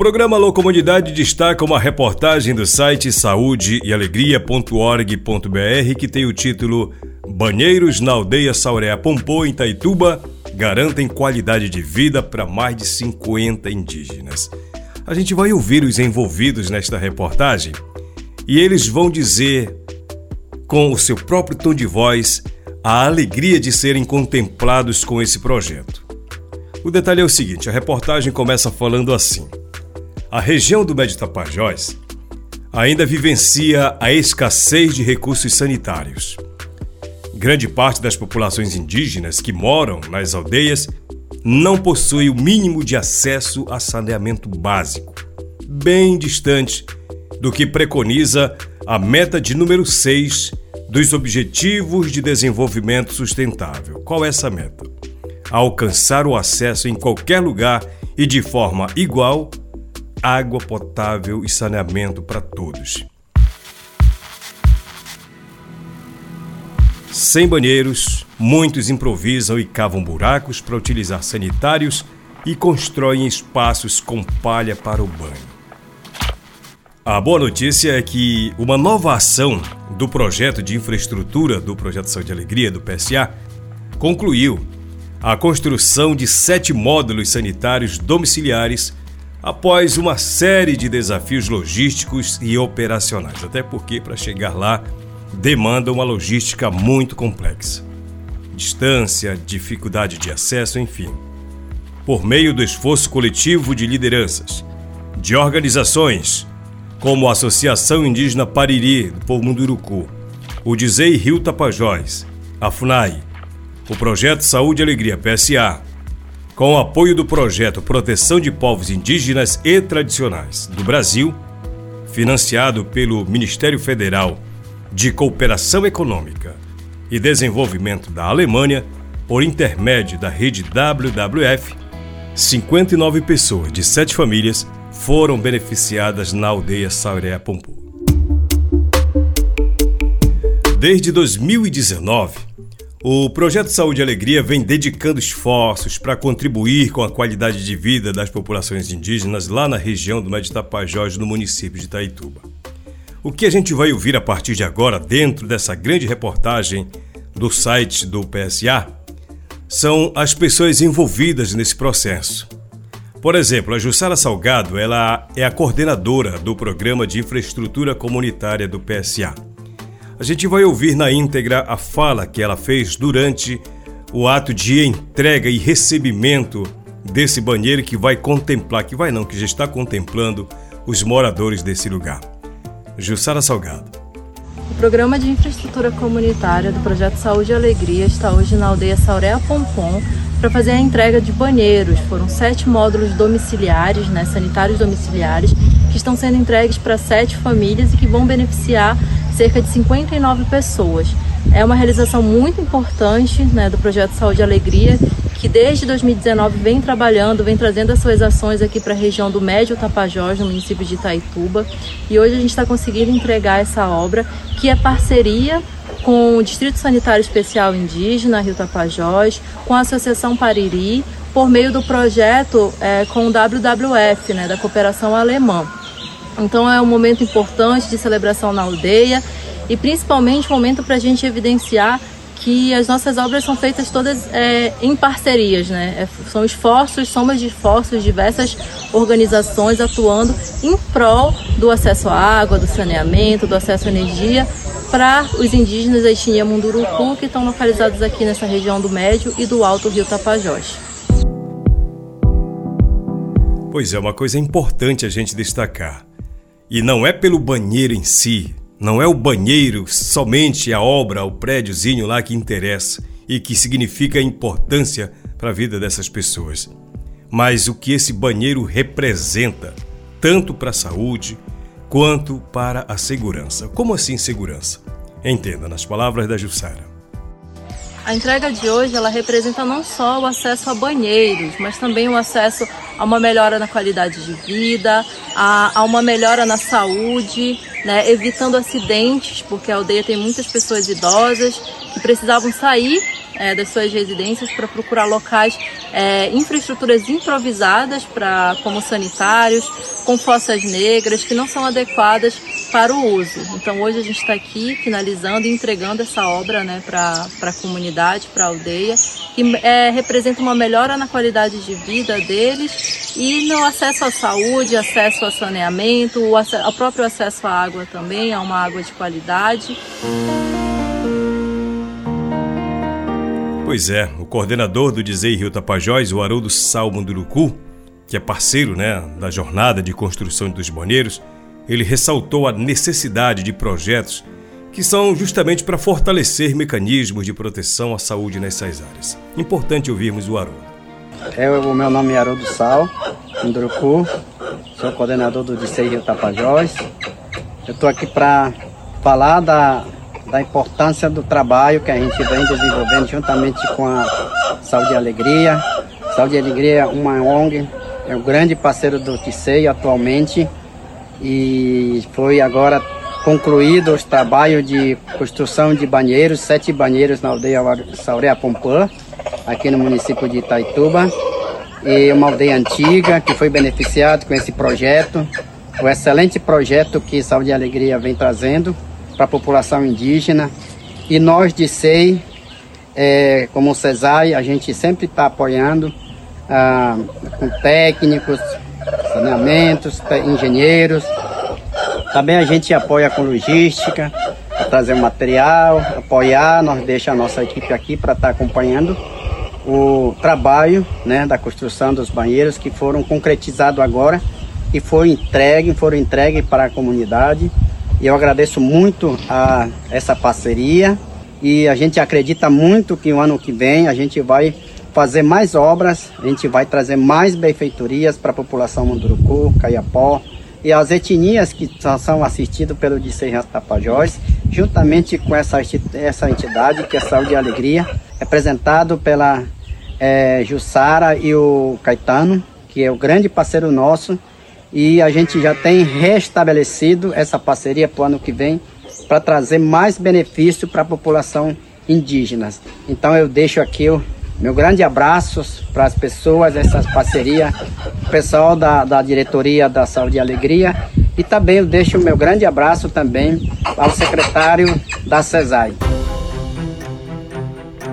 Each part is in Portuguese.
programa Alô Comunidade destaca uma reportagem do site saudeealegria.org.br que tem o título Banheiros na aldeia Sauréa Pompô, em Taituba, garantem qualidade de vida para mais de 50 indígenas. A gente vai ouvir os envolvidos nesta reportagem e eles vão dizer, com o seu próprio tom de voz, a alegria de serem contemplados com esse projeto. O detalhe é o seguinte: a reportagem começa falando assim. A região do Médio Tapajós ainda vivencia a escassez de recursos sanitários. Grande parte das populações indígenas que moram nas aldeias não possui o mínimo de acesso a saneamento básico, bem distante do que preconiza a meta de número 6 dos Objetivos de Desenvolvimento Sustentável. Qual é essa meta? Alcançar o acesso em qualquer lugar e de forma igual água potável e saneamento para todos. Sem banheiros, muitos improvisam e cavam buracos para utilizar sanitários e constroem espaços com palha para o banho. A boa notícia é que uma nova ação do projeto de infraestrutura do Projeto Saúde e Alegria, do PSA, concluiu a construção de sete módulos sanitários domiciliares após uma série de desafios logísticos e operacionais, até porque para chegar lá demanda uma logística muito complexa. Distância, dificuldade de acesso, enfim. Por meio do esforço coletivo de lideranças, de organizações, como a Associação Indígena Pariri do Povo Munduruku, o Dizei Rio Tapajós, a FUNAI, o Projeto Saúde e Alegria PSA, com o apoio do projeto Proteção de Povos Indígenas e Tradicionais do Brasil, financiado pelo Ministério Federal de Cooperação Econômica e Desenvolvimento da Alemanha, por intermédio da rede WWF, 59 pessoas de sete famílias foram beneficiadas na aldeia Sauréa Pompu. Desde 2019, o Projeto Saúde e Alegria vem dedicando esforços para contribuir com a qualidade de vida das populações indígenas lá na região do Médio Tapajós, no município de Itaituba. O que a gente vai ouvir a partir de agora, dentro dessa grande reportagem do site do PSA, são as pessoas envolvidas nesse processo. Por exemplo, a Jussara Salgado ela é a coordenadora do Programa de Infraestrutura Comunitária do PSA. A gente vai ouvir na íntegra a fala que ela fez durante o ato de entrega e recebimento desse banheiro que vai contemplar, que vai não, que já está contemplando os moradores desse lugar. Jussara Salgado. O programa de infraestrutura comunitária do Projeto Saúde e Alegria está hoje na aldeia Sauréa Pompom para fazer a entrega de banheiros. Foram sete módulos domiciliares, né, sanitários domiciliares, que estão sendo entregues para sete famílias e que vão beneficiar cerca de 59 pessoas. É uma realização muito importante né, do Projeto Saúde e Alegria, que desde 2019 vem trabalhando, vem trazendo as suas ações aqui para a região do Médio Tapajós, no município de Itaituba. E hoje a gente está conseguindo entregar essa obra, que é parceria com o Distrito Sanitário Especial Indígena, Rio Tapajós, com a Associação Pariri, por meio do projeto é, com o WWF, né, da Cooperação Alemã. Então é um momento importante de celebração na aldeia e principalmente um momento para a gente evidenciar que as nossas obras são feitas todas é, em parcerias, né? É, são esforços, somas de esforços, diversas organizações atuando em prol do acesso à água, do saneamento, do acesso à energia para os indígenas da etnia Munduruku que estão localizados aqui nessa região do Médio e do Alto Rio Tapajós. Pois é, uma coisa importante a gente destacar. E não é pelo banheiro em si, não é o banheiro, somente a obra, o prédiozinho lá que interessa e que significa importância para a vida dessas pessoas. Mas o que esse banheiro representa, tanto para a saúde quanto para a segurança. Como assim segurança? Entenda nas palavras da Jussara. A entrega de hoje ela representa não só o acesso a banheiros, mas também o acesso a uma melhora na qualidade de vida, a, a uma melhora na saúde, né, evitando acidentes, porque a aldeia tem muitas pessoas idosas que precisavam sair é, das suas residências para procurar locais, é, infraestruturas improvisadas para como sanitários, com fossas negras que não são adequadas para o uso. Então hoje a gente está aqui finalizando e entregando essa obra né, para a comunidade, para a aldeia, que é, representa uma melhora na qualidade de vida deles e no acesso à saúde, acesso a saneamento, o, o próprio acesso à água também, a uma água de qualidade. Pois é, o coordenador do Dizei Rio Tapajós, o Haroldo Salmunduruku, que é parceiro né, da jornada de construção dos banheiros, ele ressaltou a necessidade de projetos que são justamente para fortalecer mecanismos de proteção à saúde nessas áreas. Importante ouvirmos o Haroldo. É, o meu nome é Haroldo Sal, Munduruku, sou coordenador do Dicei Rio Tapajós. Eu estou aqui para falar da da importância do trabalho que a gente vem desenvolvendo juntamente com a Saúde e Alegria. Saúde e Alegria é uma ONG, é o grande parceiro do TICEI atualmente e foi agora concluído os trabalhos de construção de banheiros, sete banheiros na aldeia Saurea Pompã, aqui no município de Itaituba. E uma aldeia antiga que foi beneficiada com esse projeto, o excelente projeto que Saúde e Alegria vem trazendo para a população indígena. E nós de SEI, é, como o CESAI, a gente sempre está apoiando ah, com técnicos, saneamentos, engenheiros. Também a gente apoia com logística, trazer material, apoiar, nós deixa a nossa equipe aqui para estar tá acompanhando o trabalho né, da construção dos banheiros que foram concretizados agora e foram entregues, foram entregues para a comunidade. E eu agradeço muito a essa parceria e a gente acredita muito que o ano que vem a gente vai fazer mais obras, a gente vai trazer mais benfeitorias para a população Munduruku, Caiapó e as etnias que são assistidas pelo Dicerra Tapajós, juntamente com essa, essa entidade que é Saúde e Alegria, representado pela é, Jussara e o Caetano, que é o grande parceiro nosso e a gente já tem restabelecido essa parceria para o ano que vem para trazer mais benefício para a população indígena. Então eu deixo aqui o meu grande abraço para as pessoas, essa parceria, o pessoal da, da diretoria da Saúde e Alegria e também eu deixo o meu grande abraço também ao secretário da CESAI.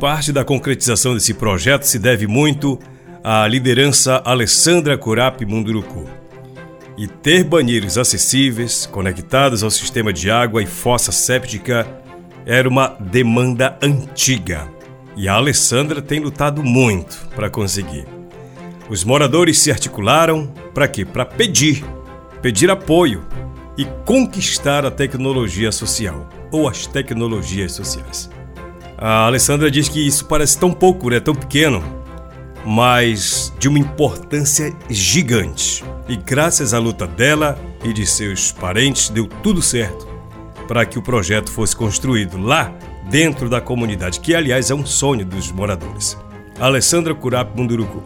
Parte da concretização desse projeto se deve muito à liderança Alessandra Curap Munduruku e ter banheiros acessíveis, conectados ao sistema de água e fossa séptica era uma demanda antiga. E a Alessandra tem lutado muito para conseguir. Os moradores se articularam para quê? Para pedir, pedir apoio e conquistar a tecnologia social ou as tecnologias sociais. A Alessandra diz que isso parece tão pouco, né? tão pequeno, mas de uma importância gigante. E graças à luta dela e de seus parentes, deu tudo certo para que o projeto fosse construído lá dentro da comunidade, que aliás é um sonho dos moradores. Alessandra Curap Munduruku.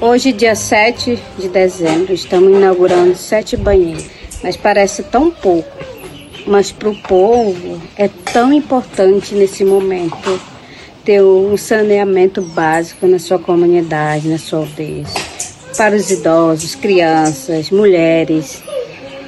Hoje, dia 7 de dezembro, estamos inaugurando sete banheiros, mas parece tão pouco. Mas para o povo é tão importante nesse momento ter um saneamento básico na sua comunidade, na sua aldeia. Para os idosos, crianças, mulheres.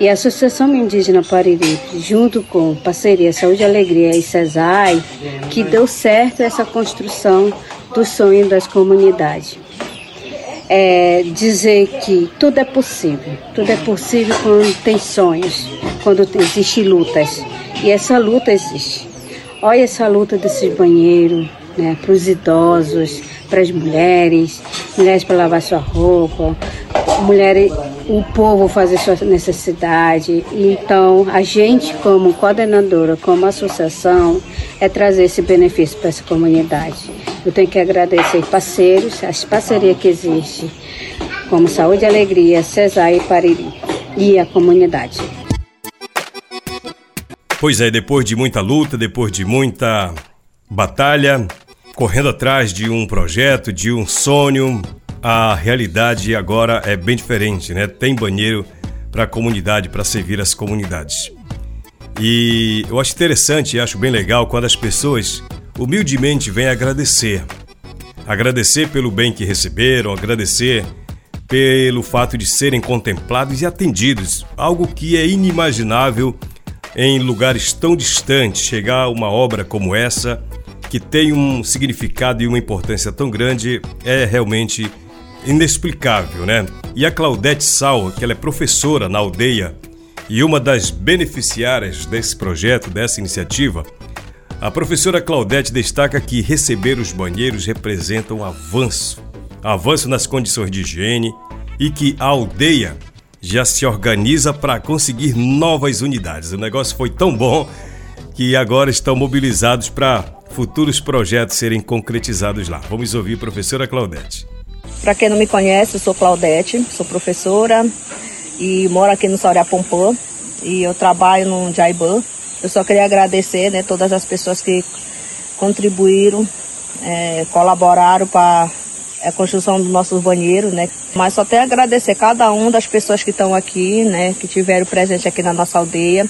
E a Associação Indígena Pariripe, junto com Parceria Saúde e Alegria e CESAI, que deu certo essa construção do sonho das comunidades. É dizer que tudo é possível. Tudo é possível quando tem sonhos, quando existem lutas. E essa luta existe. Olha essa luta desses banheiros, né, para os idosos, para as mulheres, mulheres para lavar sua roupa, mulheres, o povo fazer sua necessidade. Então, a gente, como coordenadora, como associação, é trazer esse benefício para essa comunidade. Eu tenho que agradecer parceiros, as parcerias que existem, como Saúde e Alegria, Cesar e Pariri, e a comunidade. Pois é, depois de muita luta, depois de muita batalha, correndo atrás de um projeto, de um sonho. A realidade agora é bem diferente, né? Tem banheiro para a comunidade, para servir as comunidades. E eu acho interessante acho bem legal quando as pessoas humildemente vem agradecer. Agradecer pelo bem que receberam, agradecer pelo fato de serem contemplados e atendidos, algo que é inimaginável em lugares tão distantes. Chegar a uma obra como essa, que tem um significado e uma importância tão grande, é realmente inexplicável, né? E a Claudete Sal, que ela é professora na aldeia e uma das beneficiárias desse projeto, dessa iniciativa, a professora Claudete destaca que receber os banheiros representa um avanço, avanço nas condições de higiene e que a aldeia já se organiza para conseguir novas unidades. O negócio foi tão bom que agora estão mobilizados para futuros projetos serem concretizados lá. Vamos ouvir a professora Claudete. Para quem não me conhece, eu sou Claudete, sou professora e moro aqui no Sauré Pompô e eu trabalho no Jaibã. Eu só queria agradecer né, todas as pessoas que contribuíram, é, colaboraram para a construção dos nossos banheiros, né? Mas só tenho a agradecer cada uma das pessoas que estão aqui, né? Que tiveram presente aqui na nossa aldeia.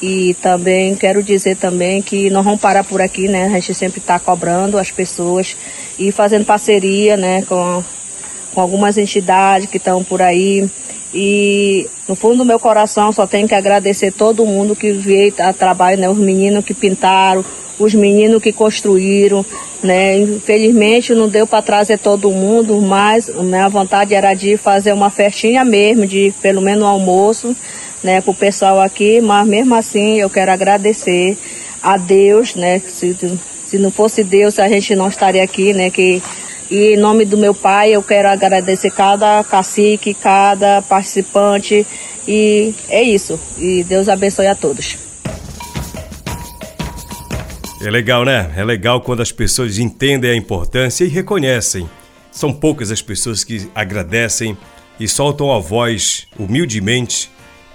E também quero dizer também que não vamos parar por aqui, né? A gente sempre está cobrando as pessoas e fazendo parceria, né? Com com algumas entidades que estão por aí. E no fundo do meu coração só tenho que agradecer todo mundo que veio a trabalho, né? Os meninos que pintaram, os meninos que construíram, né? Infelizmente não deu para trazer todo mundo, mas a minha vontade era de fazer uma festinha mesmo, de pelo menos um almoço, né, pro pessoal aqui, mas mesmo assim eu quero agradecer a Deus, né? Se, se não fosse Deus, a gente não estaria aqui, né? Que e em nome do meu pai, eu quero agradecer cada cacique, cada participante. E é isso. E Deus abençoe a todos. É legal, né? É legal quando as pessoas entendem a importância e reconhecem. São poucas as pessoas que agradecem e soltam a voz humildemente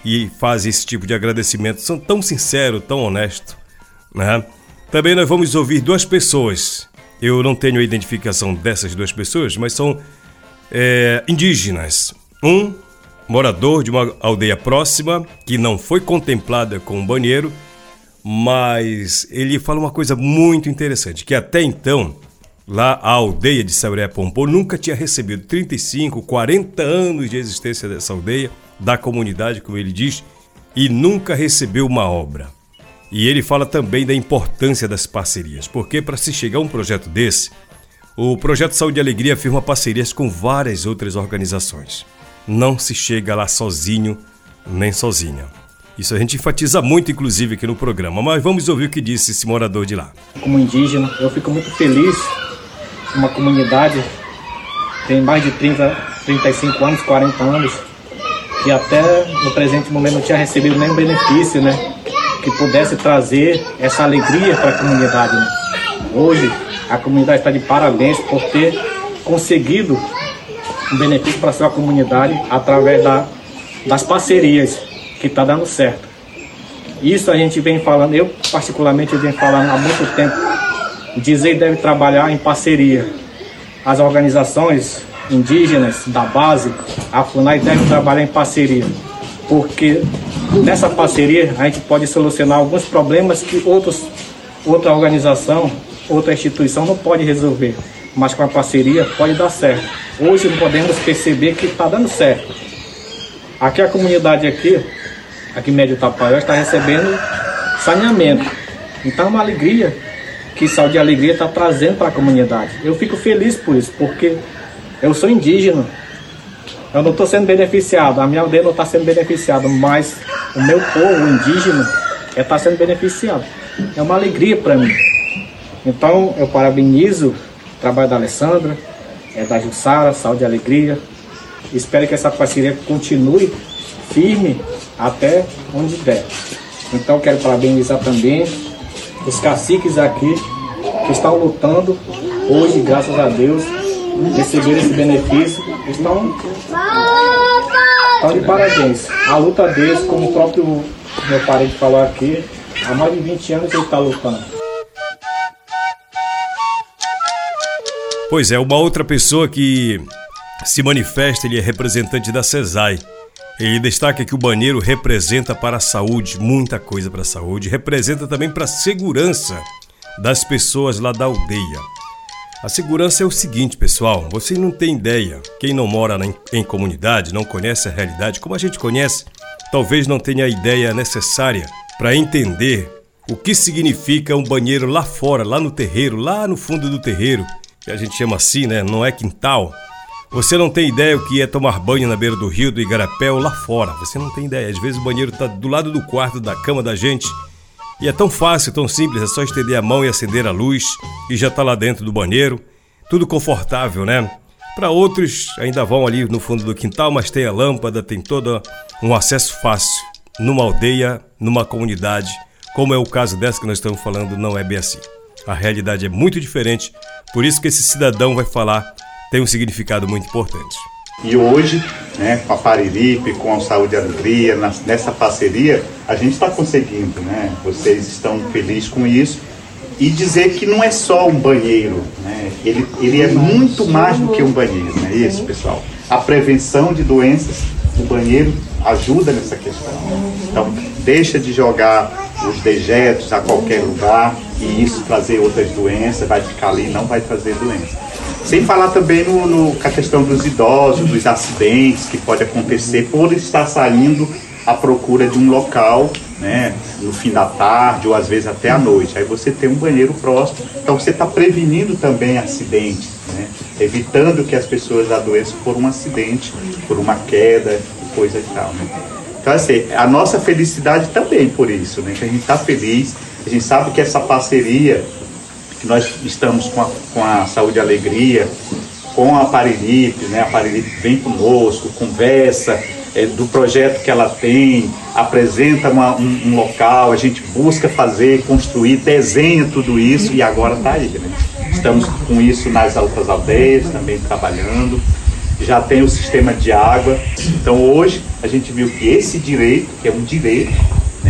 e fazem esse tipo de agradecimento. São tão sincero, tão honesto, né? Também nós vamos ouvir duas pessoas eu não tenho a identificação dessas duas pessoas, mas são é, indígenas. Um morador de uma aldeia próxima que não foi contemplada com um banheiro, mas ele fala uma coisa muito interessante, que até então lá a aldeia de Sauré Pompô nunca tinha recebido 35, 40 anos de existência dessa aldeia, da comunidade, como ele diz, e nunca recebeu uma obra. E ele fala também da importância das parcerias, porque para se chegar a um projeto desse, o Projeto Saúde e Alegria firma parcerias com várias outras organizações. Não se chega lá sozinho nem sozinha. Isso a gente enfatiza muito, inclusive, aqui no programa, mas vamos ouvir o que disse esse morador de lá. Como indígena, eu fico muito feliz uma comunidade tem mais de 30, 35 anos, 40 anos, e até no presente momento não tinha recebido nenhum benefício, né? Que pudesse trazer essa alegria para a comunidade. Né? Hoje, a comunidade está de parabéns por ter conseguido um benefício para sua comunidade através da, das parcerias, que está dando certo. Isso a gente vem falando, eu particularmente venho falando há muito tempo. Dizer deve trabalhar em parceria. As organizações indígenas da base, a FUNAI deve trabalhar em parceria, porque Nessa parceria, a gente pode solucionar alguns problemas que outros, outra organização, outra instituição não pode resolver. Mas com a parceria pode dar certo. Hoje podemos perceber que está dando certo. Aqui a comunidade aqui, aqui Médio Tapaió, está recebendo saneamento. Então é uma alegria que Saúde e Alegria está trazendo para a comunidade. Eu fico feliz por isso, porque eu sou indígena, eu não estou sendo beneficiado, a minha aldeia não está sendo beneficiada, mas o meu povo indígena está sendo beneficiado. É uma alegria para mim. Então eu parabenizo o trabalho da Alessandra, é da Jussara, Saúde e Alegria. Espero que essa parceria continue firme até onde der. Então quero parabenizar também os caciques aqui que estão lutando hoje, graças a Deus, receber esse benefício. Estão Tá de parabéns. A luta deles, como o próprio meu parente falou aqui, há mais de 20 anos ele está lutando. Pois é, uma outra pessoa que se manifesta, ele é representante da CESAI. Ele destaca que o banheiro representa para a saúde, muita coisa para a saúde, representa também para a segurança das pessoas lá da aldeia. A segurança é o seguinte, pessoal, você não tem ideia. Quem não mora em, em comunidade, não conhece a realidade como a gente conhece, talvez não tenha a ideia necessária para entender o que significa um banheiro lá fora, lá no terreiro, lá no fundo do terreiro, que a gente chama assim, né? Não é quintal. Você não tem ideia o que é tomar banho na beira do rio do Igarapé ou lá fora. Você não tem ideia. Às vezes o banheiro está do lado do quarto da cama da gente. E é tão fácil, tão simples, é só estender a mão e acender a luz e já está lá dentro do banheiro. Tudo confortável, né? Para outros, ainda vão ali no fundo do quintal, mas tem a lâmpada, tem todo um acesso fácil. Numa aldeia, numa comunidade, como é o caso dessa que nós estamos falando, não é bem assim. A realidade é muito diferente, por isso que esse cidadão vai falar tem um significado muito importante. E hoje, né, com a Pariripe, com a Saúde e Alegria, nessa parceria, a gente está conseguindo, né? Vocês estão felizes com isso. E dizer que não é só um banheiro, né? ele, ele é muito mais do que um banheiro, não é isso, pessoal? A prevenção de doenças, o banheiro ajuda nessa questão. Então, deixa de jogar os dejetos a qualquer lugar e isso trazer outras doenças, vai ficar ali não vai trazer doença. Sem falar também no, no, a questão dos idosos, dos acidentes que pode acontecer por estar saindo à procura de um local, né, no fim da tarde ou às vezes até à noite. Aí você tem um banheiro próximo, então você está prevenindo também acidentes, né, evitando que as pessoas adoeçam por um acidente, por uma queda coisa e tal. Né. Então, assim, a nossa felicidade também por isso, né, que a gente está feliz, a gente sabe que essa parceria que nós estamos com a, com a Saúde e Alegria, com a Parilipe, né? A Parilipe vem conosco, conversa é, do projeto que ela tem, apresenta uma, um, um, local, a gente busca fazer, construir, desenha tudo isso e agora está aí, né? Estamos com isso nas outras aldeias, também trabalhando. Já tem o sistema de água. Então hoje a gente viu que esse direito, que é um direito,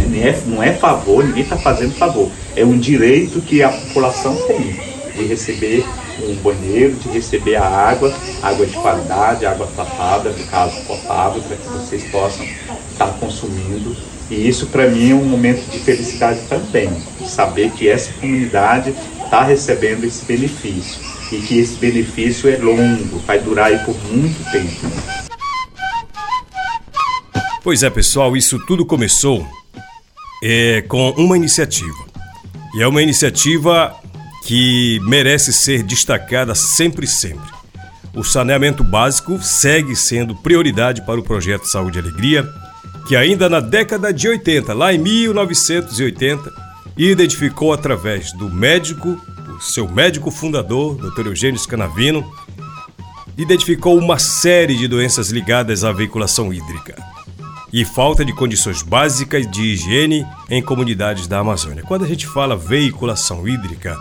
né? é, não é favor, ninguém está fazendo favor. É um direito que a população tem de receber um banheiro, de receber a água, água de qualidade, água tratada, no caso potável, para que vocês possam estar consumindo. E isso para mim é um momento de felicidade também, saber que essa comunidade está recebendo esse benefício e que esse benefício é longo, vai durar aí por muito tempo. Pois é, pessoal, isso tudo começou é, com uma iniciativa. E é uma iniciativa que merece ser destacada sempre, sempre. O saneamento básico segue sendo prioridade para o projeto Saúde e Alegria, que ainda na década de 80, lá em 1980, identificou através do médico, o seu médico fundador, Dr. Eugênio Scanavino, identificou uma série de doenças ligadas à veiculação hídrica e falta de condições básicas de higiene em comunidades da Amazônia. Quando a gente fala veiculação hídrica,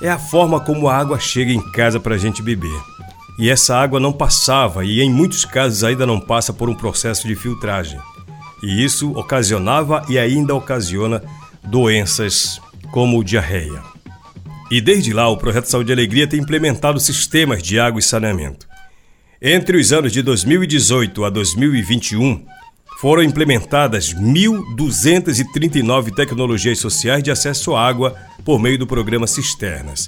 é a forma como a água chega em casa para a gente beber. E essa água não passava e em muitos casos ainda não passa por um processo de filtragem. E isso ocasionava e ainda ocasiona doenças como diarreia. E desde lá, o Projeto Saúde e Alegria tem implementado sistemas de água e saneamento. Entre os anos de 2018 a 2021, foram implementadas 1.239 tecnologias sociais de acesso à água por meio do programa Cisternas.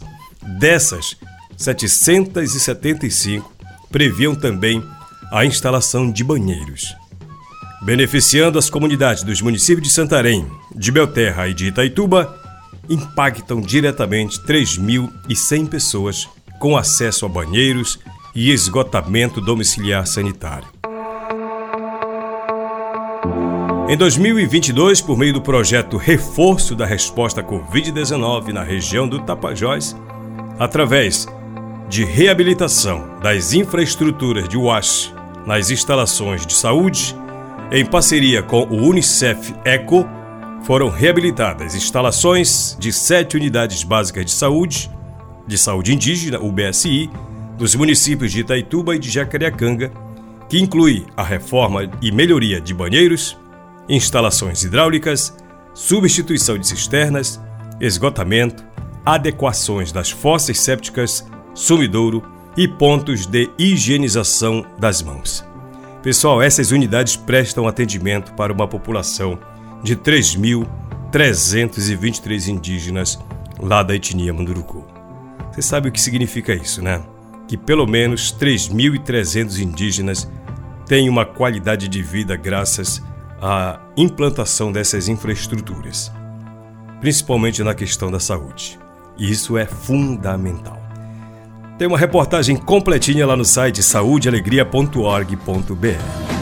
Dessas, 775 previam também a instalação de banheiros. Beneficiando as comunidades dos municípios de Santarém, de Belterra e de Itaituba, impactam diretamente 3.100 pessoas com acesso a banheiros e esgotamento domiciliar sanitário. Em 2022, por meio do projeto Reforço da Resposta à Covid-19 na região do Tapajós, através de reabilitação das infraestruturas de UAS nas instalações de saúde, em parceria com o Unicef ECO, foram reabilitadas instalações de sete unidades básicas de saúde, de saúde indígena, UBSI, dos municípios de Itaituba e de Jacareacanga, que inclui a reforma e melhoria de banheiros, instalações hidráulicas, substituição de cisternas, esgotamento, adequações das fossas sépticas, sumidouro e pontos de higienização das mãos. Pessoal, essas unidades prestam atendimento para uma população de 3.323 indígenas lá da etnia Munduruku. Você sabe o que significa isso, né? Que pelo menos 3.300 indígenas têm uma qualidade de vida graças à implantação dessas infraestruturas, principalmente na questão da saúde. E isso é fundamental. Tem uma reportagem completinha lá no site saudealegria.org.br.